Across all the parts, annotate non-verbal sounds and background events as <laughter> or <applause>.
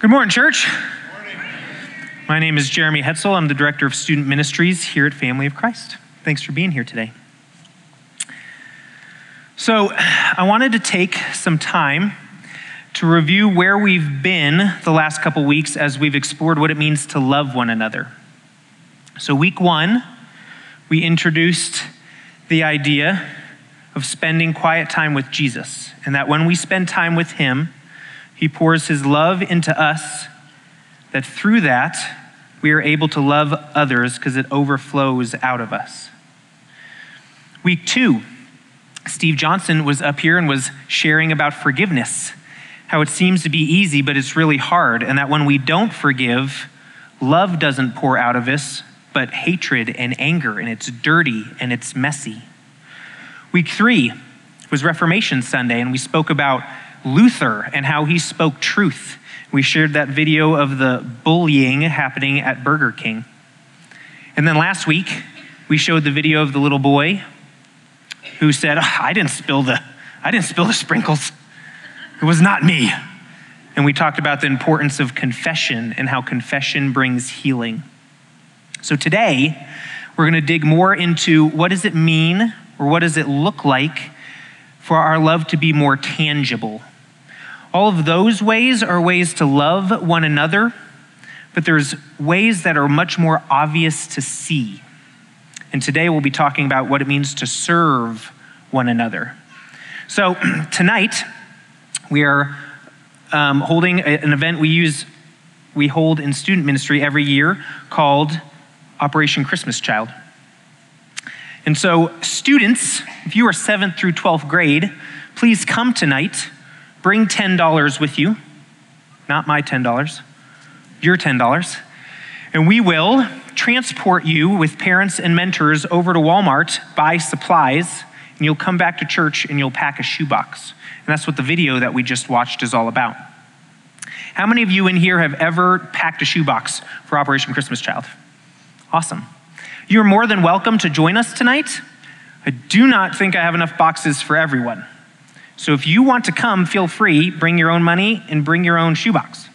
Good morning, church. My name is Jeremy Hetzel. I'm the Director of Student Ministries here at Family of Christ. Thanks for being here today. So, I wanted to take some time to review where we've been the last couple weeks as we've explored what it means to love one another. So, week one, we introduced the idea of spending quiet time with Jesus, and that when we spend time with Him, He pours His love into us, that through that, we are able to love others because it overflows out of us. Week two, Steve Johnson was up here and was sharing about forgiveness, how it seems to be easy, but it's really hard, and that when we don't forgive, love doesn't pour out of us, but hatred and anger, and it's dirty and it's messy. Week three was Reformation Sunday, and we spoke about Luther and how he spoke truth. We shared that video of the bullying happening at Burger King. And then last week, we showed the video of the little boy who said, oh, I didn't spill the I didn't spill the sprinkles. It was not me. And we talked about the importance of confession and how confession brings healing. So today, we're going to dig more into what does it mean or what does it look like for our love to be more tangible? All of those ways are ways to love one another, but there's ways that are much more obvious to see. And today we'll be talking about what it means to serve one another. So <clears throat> tonight we are um, holding an event we use we hold in student ministry every year called Operation Christmas Child. And so, students, if you are 7th through 12th grade, please come tonight. Bring $10 with you. Not my $10, your $10. And we will transport you with parents and mentors over to Walmart, buy supplies, and you'll come back to church and you'll pack a shoebox. And that's what the video that we just watched is all about. How many of you in here have ever packed a shoebox for Operation Christmas Child? Awesome. You're more than welcome to join us tonight. I do not think I have enough boxes for everyone. So if you want to come, feel free, bring your own money and bring your own shoebox.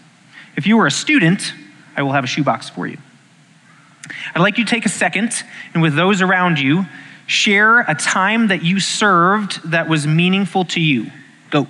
If you are a student, I will have a shoebox for you. I'd like you to take a second and with those around you, share a time that you served that was meaningful to you. Go.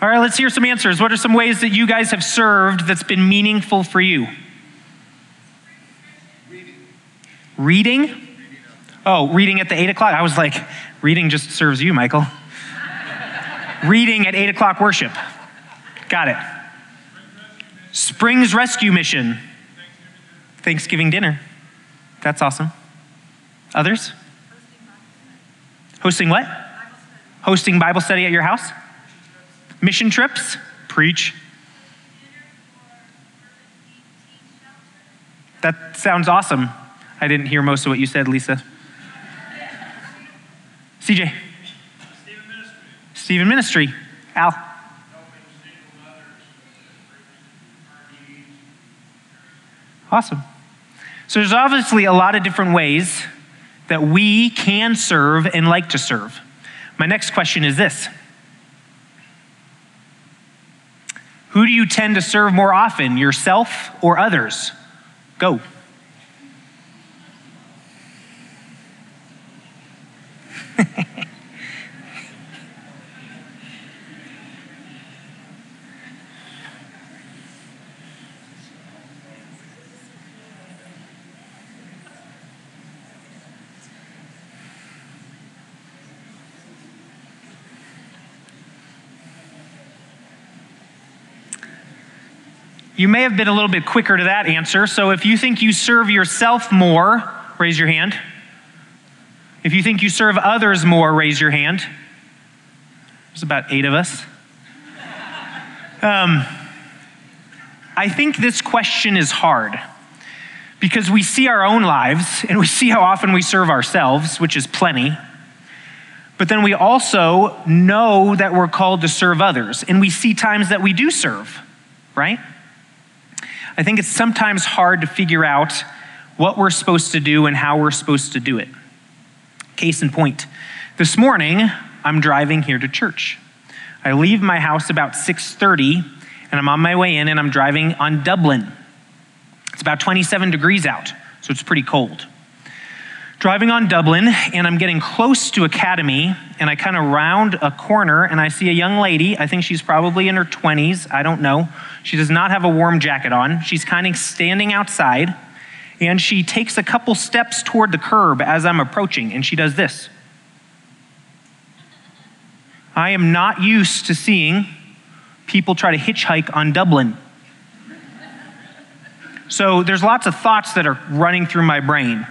All right, let's hear some answers. What are some ways that you guys have served that's been meaningful for you? Reading. Reading? Oh, reading at the 8 o'clock? I was like, reading just serves you, Michael. reading at 8 o'clock worship. Got it. Springs Rescue Mission. Thanksgiving dinner. That's awesome. Others? Hosting what? Hosting Bible study at your house? Mission trips, preach. That sounds awesome. I didn't hear most of what you said, Lisa. CJ. Stephen Ministry. Stephen Ministry. Al. Awesome. So there's obviously a lot of different ways that we can serve and like to serve. My next question is this Who do you tend to serve more often, yourself or others? Go. You may have been a little bit quicker to that answer. So if you think you serve yourself more, raise your hand. If you think you serve others more, raise your hand. There's about eight of us. Um, I think this question is hard because we see our own lives and we see how often we serve ourselves, which is plenty. But then we also know that we're called to serve others, and we see times that we do serve, right? I think it's sometimes hard to figure out what we're supposed to do and how we're supposed to do it. Case in point, this morning I'm driving here to church. I leave my house about 6:30 and I'm on my way in and I'm driving on Dublin. It's about 27 degrees out, so it's pretty cold. Driving on Dublin and I'm getting close to Academy and I kind of round a corner and I see a young lady, I think she's probably in her 20s, I don't know. She does not have a warm jacket on. She's kind of standing outside and she takes a couple steps toward the curb as I'm approaching, and she does this. I am not used to seeing people try to hitchhike on Dublin. So there's lots of thoughts that are running through my brain.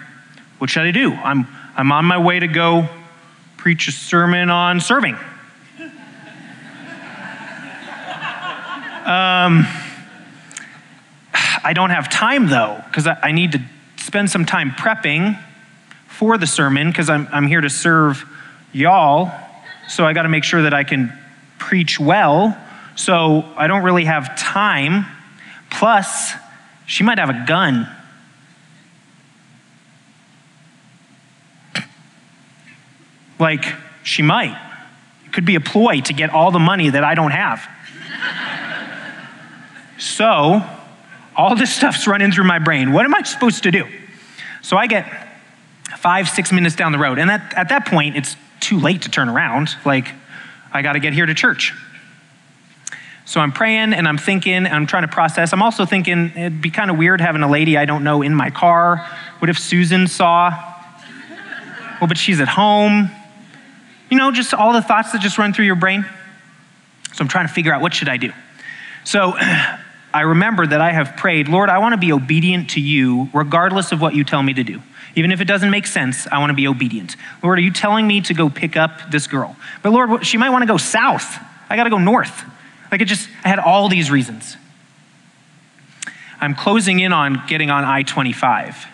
What should I do? I'm, I'm on my way to go preach a sermon on serving. <laughs> Um, I don't have time though, because I, I, need to spend some time prepping for the sermon, because I'm, I'm here to serve y'all. So I got to make sure that I can preach well. So I don't really have time. Plus, she might have a gun. Like, she might. It could be a ploy to get all the money that I don't have. so, all this stuff's running through my brain. What am I supposed to do? So I get five, six minutes down the road. And at that point, it's too late to turn around. Like, I got to get here to church. So I'm praying and I'm thinking, and I'm trying to process. I'm also thinking it'd be kind of weird having a lady I don't know in my car. What if Susan saw? Well, but she's at home. You know, just all the thoughts that just run through your brain. So I'm trying to figure out what should I do. So <clears throat> I remember that I have prayed, Lord, I want to be obedient to you regardless of what you tell me to do. Even if it doesn't make sense, I want to be obedient. Lord, are you telling me to go pick up this girl? But Lord, she might want to go south. I got to go north. Like it just, I had all these reasons. I'm closing in on getting on I 25.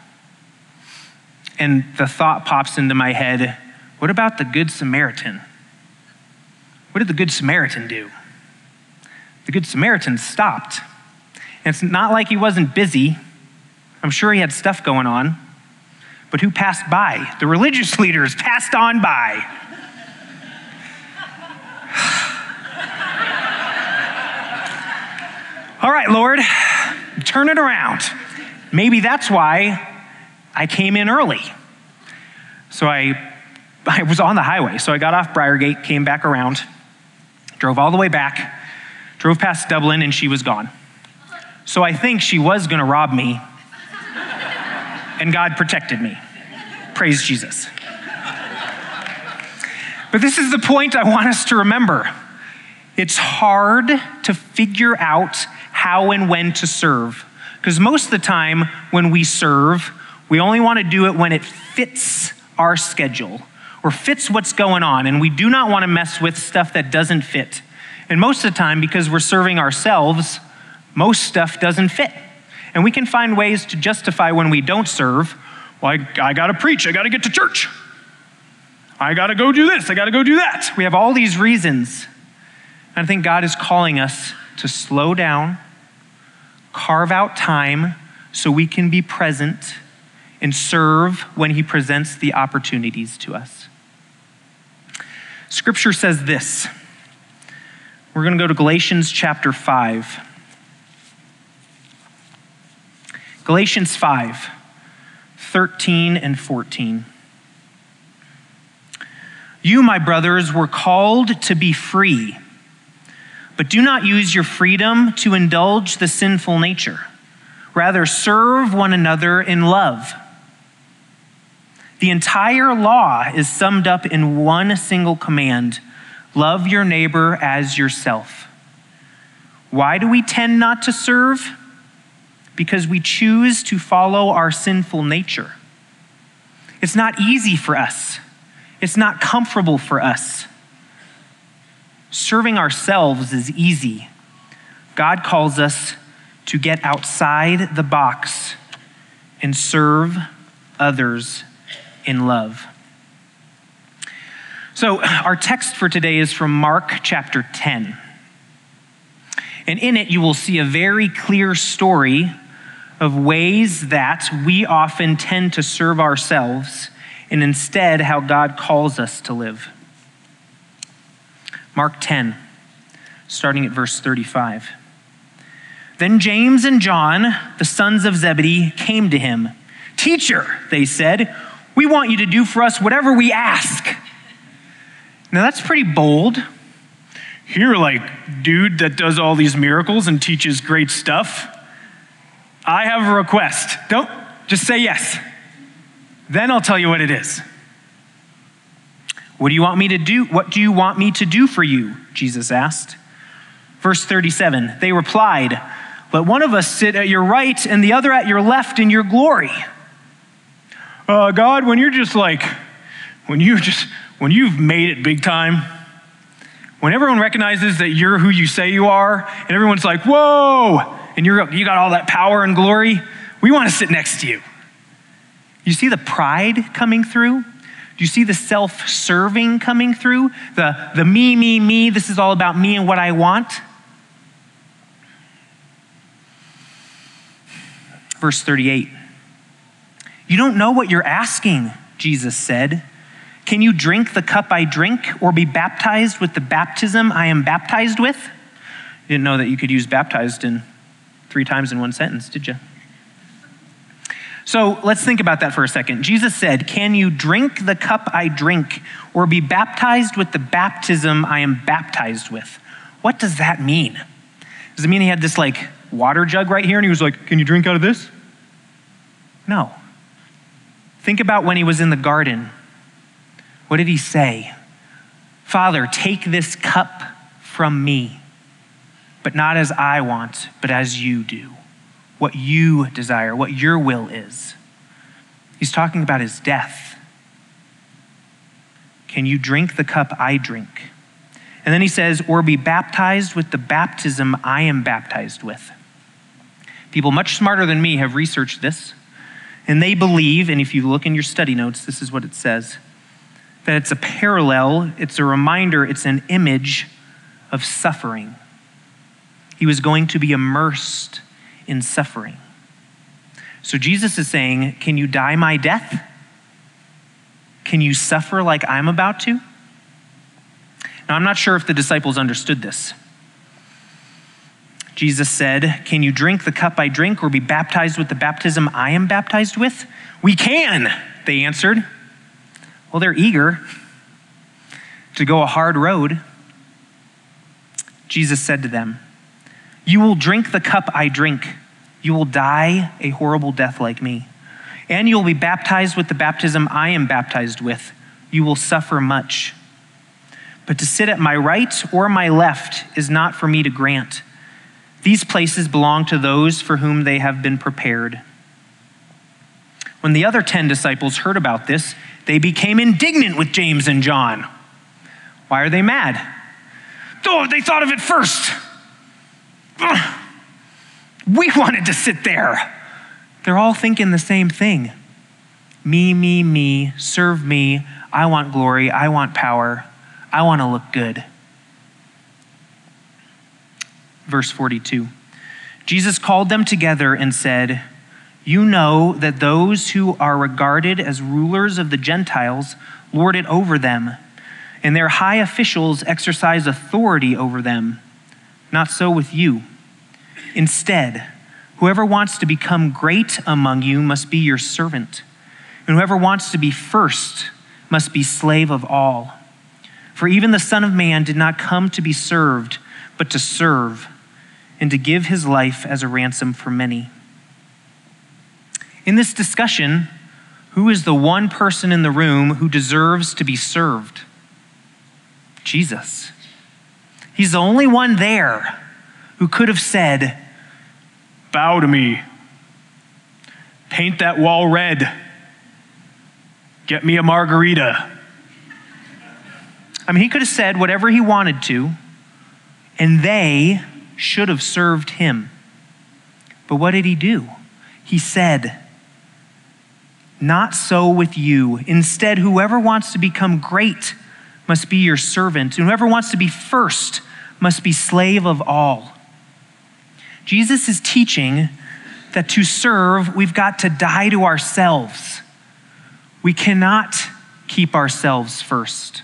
And the thought pops into my head what about the Good Samaritan? What did the Good Samaritan do? The Good Samaritan stopped and it's not like he wasn't busy. I'm sure he had stuff going on. But who passed by? The religious <laughs> leaders passed on by. <sighs> All right, Lord, turn it around. Maybe that's why I came in early. So I, <laughs> I was on the highway. So I got off Briargate, came back around, drove all the way back, drove past Dublin, and she was gone. So I think she was going to rob me, and God protected me. Praise Jesus. But this is the point I want us to remember. It's hard to figure out how and when to serve. Because most of the time, when we serve, we only want to do it when it fits our schedule or fits what's going on. And we do not want to mess with stuff that doesn't fit. And most of the time, because we're serving ourselves, most stuff doesn't fit. And we can find ways to justify when we don't serve. Well, I, I got to preach, I got to get to church. I got to go do this, I got to go do that. We have all these reasons. And I think God is calling us to slow down, carve out time so we can be present and serve when He presents the opportunities to us. Scripture says this. We're going to go to Galatians chapter 5. Galatians 5 13 and 14. You, my brothers, were called to be free, but do not use your freedom to indulge the sinful nature. Rather, serve one another in love. The entire law is summed up in one single command love your neighbor as yourself. Why do we tend not to serve? because we choose to follow our sinful nature. It's not easy for us, it's not comfortable for us. Serving ourselves is easy. God calls us to get outside the box and serve others in love. So, our text for today is from Mark chapter 10. And in it, you will see a very clear story of ways that we often tend to serve ourselves and instead how God calls us to live. Mark 10, starting at verse 35. Then James and John, the sons of Zebedee, came to him. Teacher, they said, we want you to do for us whatever we ask. Now that's pretty bold. You're like, dude that does all these miracles and teaches great stuff. I have a request. Don't just say yes. Then I'll tell you what it is. What do you want me to do? What do you want me to do for you? Jesus asked. Verse 37 They replied, Let one of us sit at your right and the other at your left in your glory. Uh, God, when you're just like, when you just, when you've made it big time, when everyone recognizes that you're who you say you are, and everyone's like, whoa, and you're, you got all that power and glory, we want to sit next to you. You see the pride coming through? Do you see the self serving coming through? The, the me, me, me, this is all about me and what I want? Verse 38. You don't know what you're asking, Jesus said. Can you drink the cup I drink or be baptized with the baptism I am baptized with? You didn't know that you could use baptized in three times in one sentence, did you? So let's think about that for a second. Jesus said, Can you drink the cup I drink or be baptized with the baptism I am baptized with? What does that mean? Does it mean he had this like water jug right here and he was like, Can you drink out of this? No. Think about when he was in the garden. What did he say? Father, take this cup from me but not as I want, but as you do, what you desire, what your will is. He's talking about his death. Can you drink the cup I drink? And then he says, or be baptized with the baptism I am baptized with. People much smarter than me have researched this, and they believe, and if you look in your study notes, this is what it says that it's a parallel, it's a reminder, it's an image of suffering. He was going to be immersed in suffering. So Jesus is saying, Can you die my death? Can you suffer like I'm about to? Now, I'm not sure if the disciples understood this. Jesus said, Can you drink the cup I drink or be baptized with the baptism I am baptized with? We can, they answered. Well, they're eager to go a hard road. Jesus said to them, you will drink the cup I drink. You will die a horrible death like me. And you will be baptized with the baptism I am baptized with. You will suffer much. But to sit at my right or my left is not for me to grant. These places belong to those for whom they have been prepared. When the other ten disciples heard about this, they became indignant with James and John. Why are they mad? Oh, they thought of it first. We wanted to sit there. They're all thinking the same thing me, me, me, serve me. I want glory. I want power. I want to look good. Verse 42 Jesus called them together and said, You know that those who are regarded as rulers of the Gentiles lord it over them, and their high officials exercise authority over them. Not so with you. Instead, whoever wants to become great among you must be your servant, and whoever wants to be first must be slave of all. For even the Son of Man did not come to be served, but to serve, and to give his life as a ransom for many. In this discussion, who is the one person in the room who deserves to be served? Jesus. He's the only one there who could have said, Bow to me, paint that wall red. Get me a margarita. I mean, he could have said whatever he wanted to, and they should have served him. But what did he do? He said, Not so with you. Instead, whoever wants to become great must be your servant, and whoever wants to be first must be slave of all. Jesus is teaching that to serve, we've got to die to ourselves. We cannot keep ourselves first.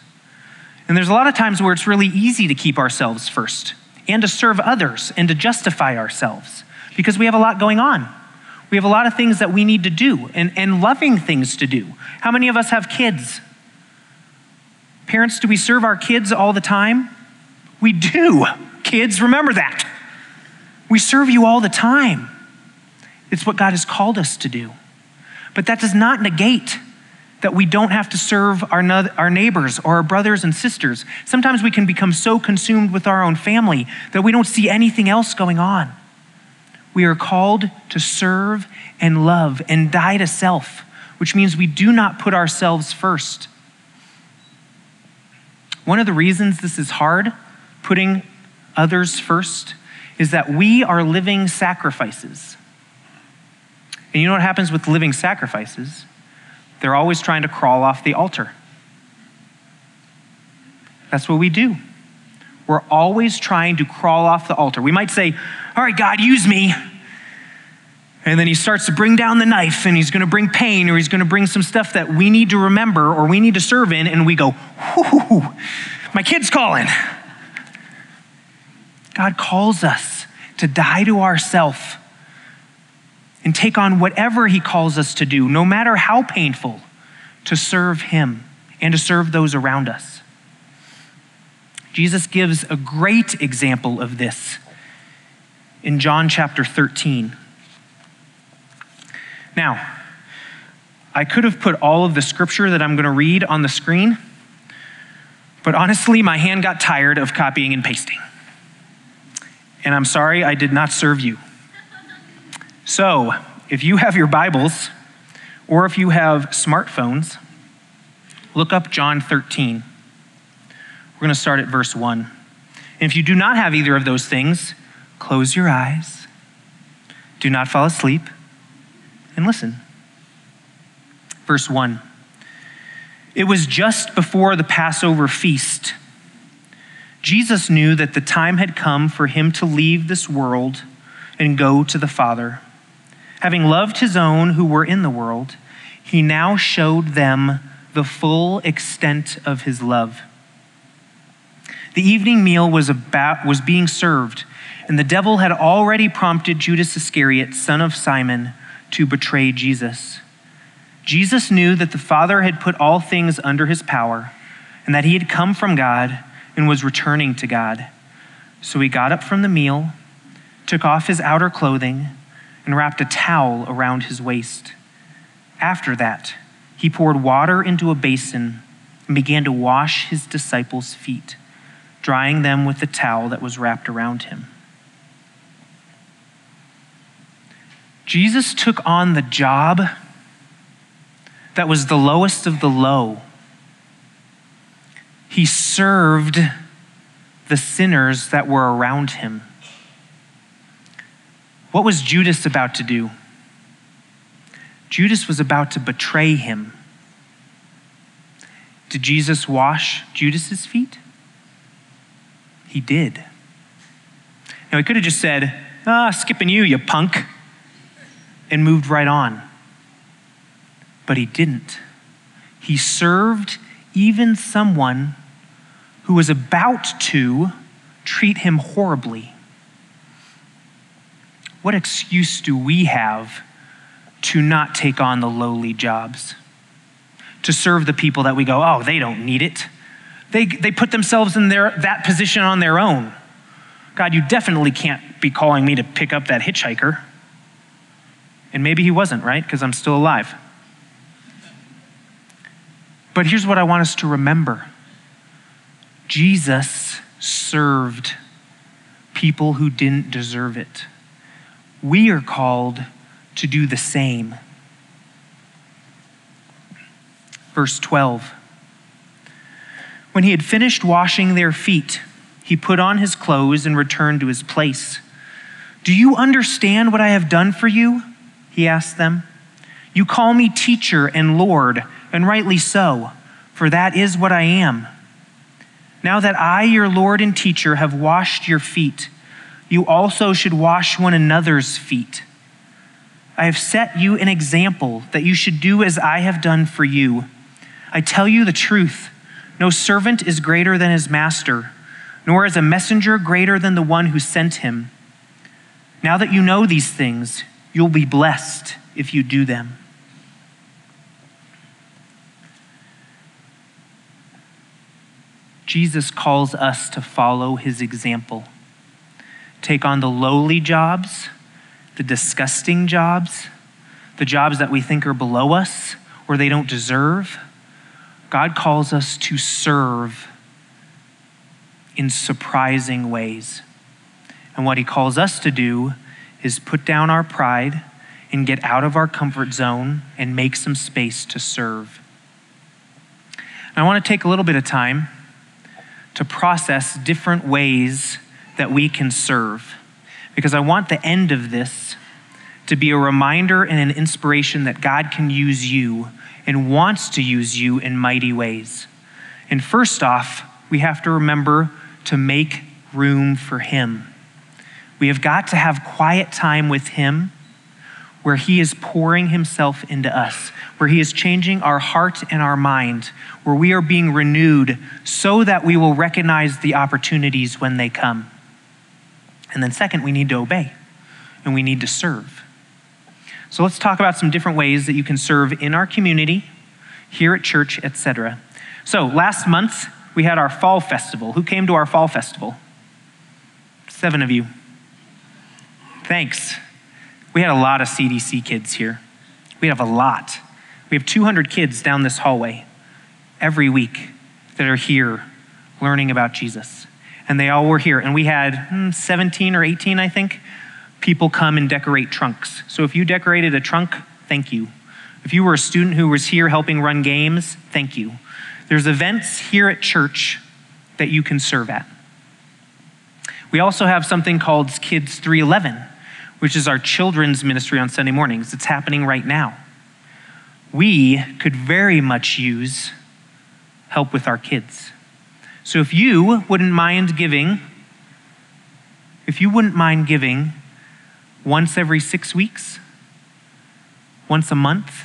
And there's a lot of times where it's really easy to keep ourselves first and to serve others and to justify ourselves because we have a lot going on. We have a lot of things that we need to do and, and loving things to do. How many of us have kids? Parents, do we serve our kids all the time? We do. Kids, remember that. We serve you all the time. It's what God has called us to do. But that does not negate that we don't have to serve our, our neighbors or our brothers and sisters. Sometimes we can become so consumed with our own family that we don't see anything else going on. We are called to serve and love and die to self, which means we do not put ourselves first. One of the reasons this is hard, putting others first, is that we are living sacrifices. And you know what happens with living sacrifices? They're always trying to crawl off the altar. That's what we do. We're always trying to crawl off the altar. We might say, All right, God, use me. And then he starts to bring down the knife and he's going to bring pain or he's going to bring some stuff that we need to remember or we need to serve in. And we go, Whoo, my kid's calling. God calls us to die to ourself and take on whatever He calls us to do, no matter how painful, to serve Him and to serve those around us. Jesus gives a great example of this in John chapter 13. Now, I could have put all of the scripture that I'm going to read on the screen, but honestly, my hand got tired of copying and pasting. And I'm sorry I did not serve you. So, if you have your Bibles, or if you have smartphones, look up John 13. We're going to start at verse 1. And if you do not have either of those things, close your eyes, do not fall asleep, and listen. Verse 1. It was just before the Passover feast. Jesus knew that the time had come for him to leave this world and go to the Father. Having loved his own who were in the world, he now showed them the full extent of his love. The evening meal was, about, was being served, and the devil had already prompted Judas Iscariot, son of Simon, to betray Jesus. Jesus knew that the Father had put all things under his power, and that he had come from God and was returning to God. So he got up from the meal, took off his outer clothing, and wrapped a towel around his waist. After that, he poured water into a basin and began to wash his disciples' feet, drying them with the towel that was wrapped around him. Jesus took on the job that was the lowest of the low. He served the sinners that were around him. What was Judas about to do? Judas was about to betray him. Did Jesus wash Judas's feet? He did. Now, he could have just said, Ah, skipping you, you punk, and moved right on. But he didn't. He served even someone who was about to treat him horribly. What excuse do we have to not take on the lowly jobs? To serve the people that we go, oh, they don't need it. They, they put themselves in their, that position on their own. God, you definitely can't be calling me to pick up that hitchhiker. And maybe he wasn't, right? Because I'm still alive. But here's what I want us to remember Jesus served people who didn't deserve it we are called to do the same. Verse 12 When he had finished washing their feet, he put on his clothes and returned to his place. Do you understand what I have done for you? He asked them. You call me teacher and Lord, and rightly so, for that is what I am. Now that I, your Lord and teacher, have washed your feet, you also should wash one another's feet. I have set you an example that you should do as I have done for you. I tell you the truth no servant is greater than his master, nor is a messenger greater than the one who sent him. Now that you know these things, you'll be blessed if you do them. Jesus calls us to follow his example. Take on the lowly jobs, the disgusting jobs, the jobs that we think are below us or they don't deserve. God calls us to serve in surprising ways. And what he calls us to do is put down our pride and get out of our comfort zone and make some space to serve. And I want to take a little bit of time to process different ways that we can serve because I want the end of this to be a reminder and an inspiration that God can use you and wants to use you in mighty ways. And first off, we have to remember to make room for Him. We have got to have quiet time with Him where He is pouring Himself into us, where He is changing our heart and our mind, where we are being renewed so that we will recognize the opportunities when they come. And then, second, we need to obey and we need to serve. So let's talk about some different ways that you can serve in our community, here at church, etc. So last month we had our fall festival. Who came to our fall festival? Seven of you. Thanks. We had a lot of CDC kids here. We have a lot. We have 200 kids down this hallway every week that are here learning about Jesus. And they all were here. And we had hmm, 17 or 18, I think, people come and decorate trunks. So if you decorated a trunk, thank you. If you were a student who was here helping run games, thank you. There's events here at church that you can serve at. We also have something called Kids 311 which is our children's ministry on Sunday mornings. It's happening right now. We could very much use help with our kids. So if you wouldn't mind giving, if you wouldn't mind giving once every six weeks, once a month,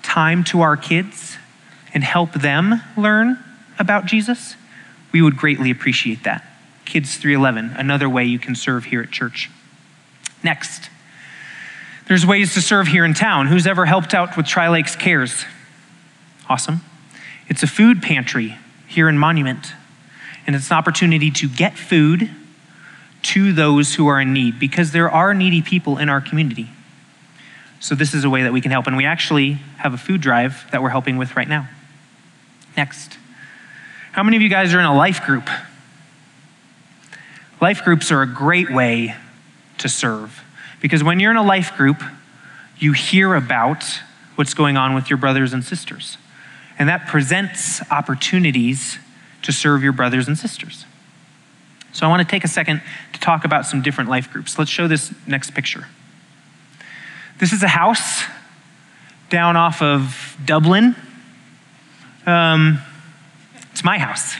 time to our kids and help them learn about Jesus, we would greatly appreciate that. Kids 311, another way you can serve here at church. Next, there's ways to serve here in town. Who's ever helped out with Tri Lakes Cares? Awesome. It's a food pantry here in Monument, and it's an opportunity to get food to those who are in need because there are needy people in our community. So, this is a way that we can help, and we actually have a food drive that we're helping with right now. Next, how many of you guys are in a life group? Life groups are a great way to serve. Because when you're in a life group, you hear about what's going on with your brothers and sisters. And that presents opportunities to serve your brothers and sisters. So I want to take a second to talk about some different life groups. Let's show this next picture. This is a house down off of Dublin. Um, it's my house.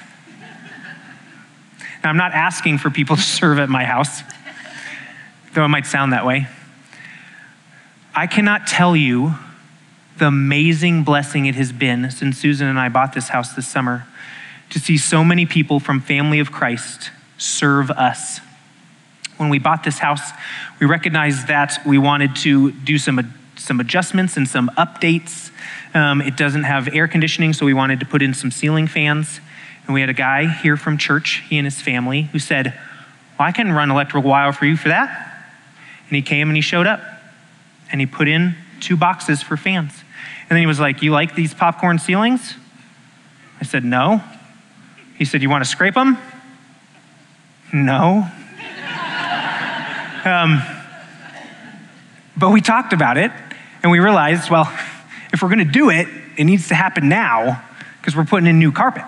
Now, I'm not asking for people to serve at my house though it might sound that way. I cannot tell you the amazing blessing it has been since Susan and I bought this house this summer to see so many people from Family of Christ serve us. When we bought this house, we recognized that we wanted to do some, some adjustments and some updates. Um, it doesn't have air conditioning, so we wanted to put in some ceiling fans. And we had a guy here from church, he and his family, who said, well, I can run electrical wire for you for that. And he came and he showed up and he put in two boxes for fans. And then he was like, You like these popcorn ceilings? I said, No. He said, You want to scrape them? No. <laughs> um, but we talked about it and we realized, well, <laughs> if we're going to do it, it needs to happen now because we're putting in new carpet.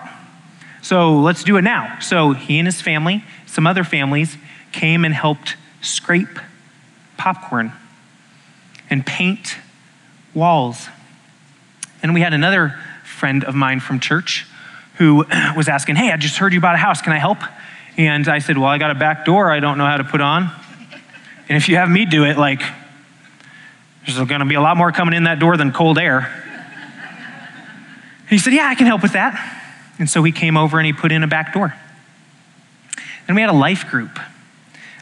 So let's do it now. So he and his family, some other families, came and helped scrape popcorn and paint walls. And we had another friend of mine from church who <clears throat> was asking, Hey, I just heard you bought a house. Can I help? And I said, Well, I got a back door I don't know how to put on. And if you have me do it, like, there's going to be a lot more coming in that door than cold air. he said, Yeah, I can help with that. And so he came over and he put in a back door. Then we had a life group.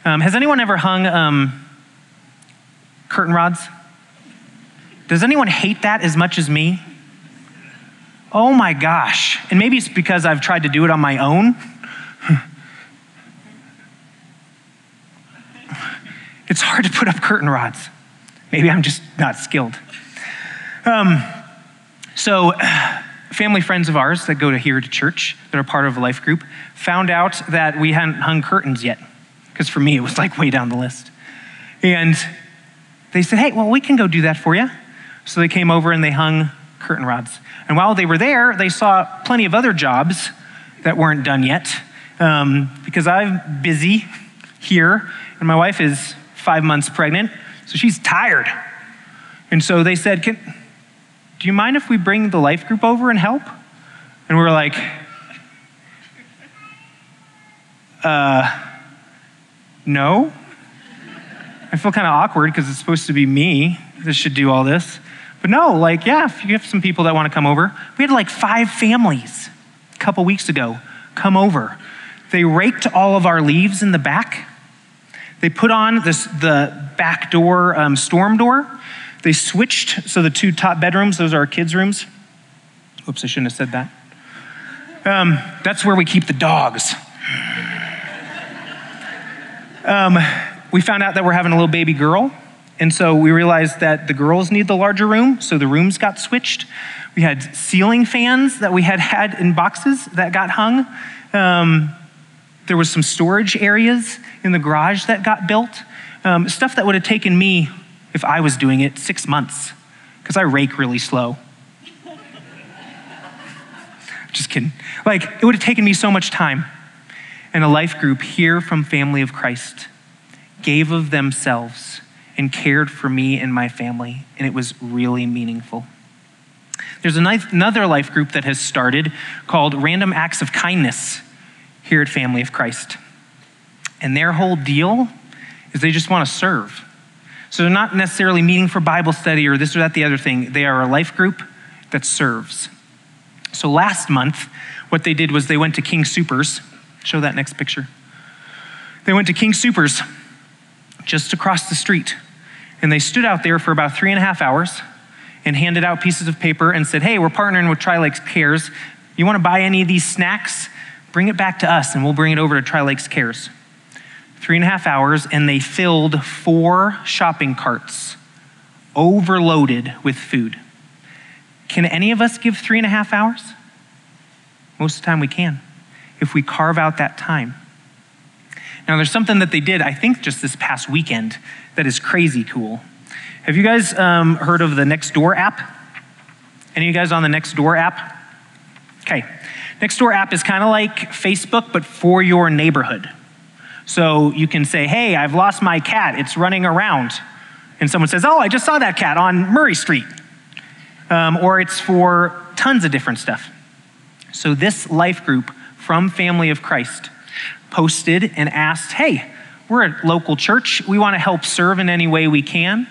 Um, has anyone ever hung um, curtain rods? Does anyone hate that as much as me? Oh my gosh. And maybe it's because I've tried to do it on my own. <laughs> it's hard to put up curtain rods. Maybe I'm just not skilled. Um, so, <sighs> family friends of ours that go to here to church, that are part of a life group, found out that we hadn't hung curtains yet. Because for me, it was like way down the list. And they said, hey, well, we can go do that for you. So they came over and they hung curtain rods. And while they were there, they saw plenty of other jobs that weren't done yet. Um, because I'm busy here, and my wife is five months pregnant, so she's tired. And so they said, Can, Do you mind if we bring the life group over and help? And we are like, Uh, no. I feel kind of awkward because it's supposed to be me that should do all this. But no, like, yeah, if you have some people that want to come over. We had like five families a couple weeks ago come over. They raked all of our leaves in the back. They put on this, the back door um, storm door. They switched, so the two top bedrooms, those are our kids' rooms. Oops, I shouldn't have said that. Um, that's where we keep the dogs. Um, we found out that we're having a little baby girl, and so we realized that the girls need the larger room, so the rooms got switched. We had ceiling fans that we had had in boxes that got hung. Um, there was some storage areas in the garage that got built. Um, stuff that would have taken me, if I was doing it, six months, because I rake really slow. <laughs> Just kidding. Like, it would have taken me so much time. And a life group here from Family of Christ gave of themselves and cared for me and my family, and it was really meaningful. There's another life group that has started called Random Acts of Kindness here at Family of Christ. And their whole deal is they just want to serve. So they're not necessarily meeting for Bible study or this or that, the other thing. They are a life group that serves. So last month, what they did was they went to King Soopers. Show that next picture. They went to King Soopers just across the street. And they stood out there for about three and a half hours and handed out pieces of paper and said, Hey, we're partnering with Tri Lakes Cares. You want to buy any of these snacks? Bring it back to us and we'll bring it over to Tri Lakes Cares. Three and a half hours, and they filled four shopping carts overloaded with food. Can any of us give three and a half hours? Most of the time we can, if we carve out that time. Now, there's something that they did, I think, just this past weekend that is crazy cool. Have you guys um, heard of the Nextdoor app? Any of you guys on the Nextdoor app? Okay. Nextdoor app is kind of like Facebook, but for your neighborhood. So you can say, hey, I've lost my cat, it's running around. And someone says, oh, I just saw that cat on Murray Street. Um, or it's for tons of different stuff. So this life group from Family of Christ posted and asked, hey, we're a local church. We want to help serve in any way we can.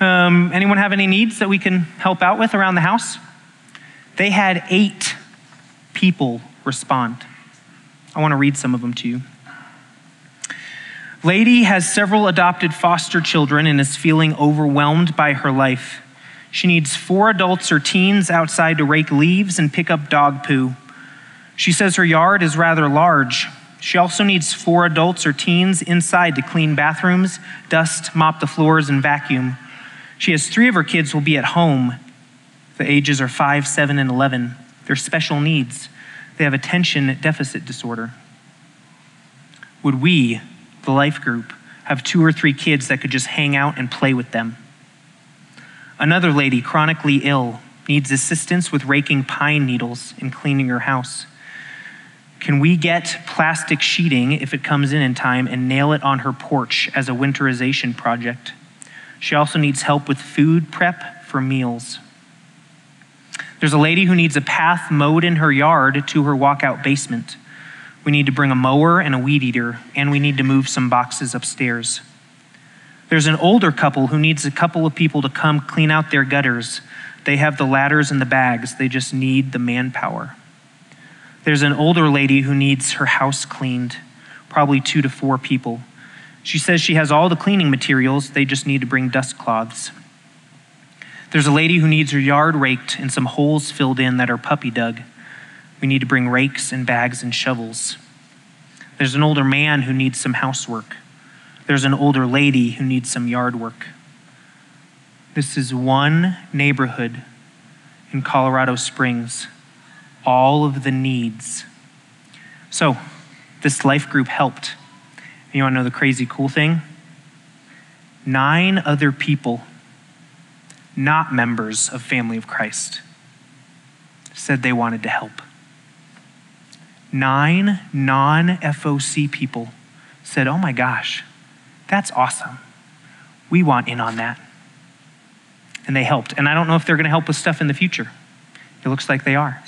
Um, anyone have any needs that we can help out with around the house? They had eight people respond. I want to read some of them to you. Lady has several adopted foster children and is feeling overwhelmed by her life. She needs four adults or teens outside to rake leaves and pick up dog poo. She says her yard is rather large. She also needs four adults or teens inside to clean bathrooms, dust, mop the floors, and vacuum. She has three of her kids will be at home. The ages are 5, 7, and 11. They're special needs. They have attention deficit disorder. Would we, the life group, have two or three kids that could just hang out and play with them? Another lady, chronically ill, needs assistance with raking pine needles and cleaning her house? Can we get plastic sheeting if it comes in in time and nail it on her porch as a winterization project? She also needs help with food prep for meals. There's a lady who needs a path mowed in her yard to her walkout basement. We need to bring a mower and a weed eater, and we need to move some boxes upstairs. There's an older couple who needs a couple of people to come clean out their gutters. They have the ladders and the bags, they just need the manpower. There's an older lady who needs her house cleaned, probably two to four people. She says she has all the cleaning materials, they just need to bring dust cloths. There's a lady who needs her yard raked and some holes filled in that are puppy dug. We need to bring rakes and bags and shovels. There's an older man who needs some housework. There's an older lady who needs some yard work. This is one neighborhood in Colorado Springs, all of the needs. So, this life group helped. You want to know the crazy cool thing? Nine other people not members of Family of Christ, said they wanted to help. Nine non FOC people said, Oh my gosh, that's awesome. We want in on that. And they helped. And I don't know if they're going to help with stuff in the future. It looks like they are.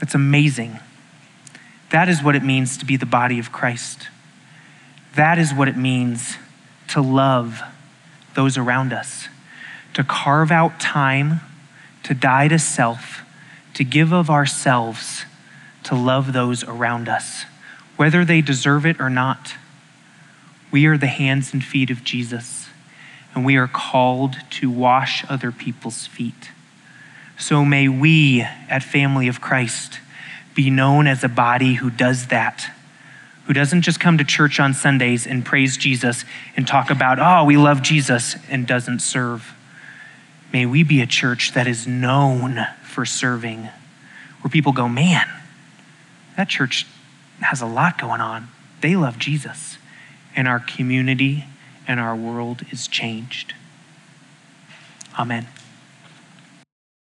That's amazing. That is what it means to be the body of Christ. That is what it means to love those around us to carve out time, to die to self, to give of ourselves, to love those around us, whether they deserve it or not. We are the hands and feet of Jesus, and we are called to wash other people's feet. So may we at Family of Christ be known as a body who does that, who doesn't just come to church on Sundays and praise Jesus and talk about, oh, we love Jesus, and doesn't serve. May we be a church that is known for serving, where people go, man, that church has a lot going on. They love Jesus. And our community and our world is changed. Amen.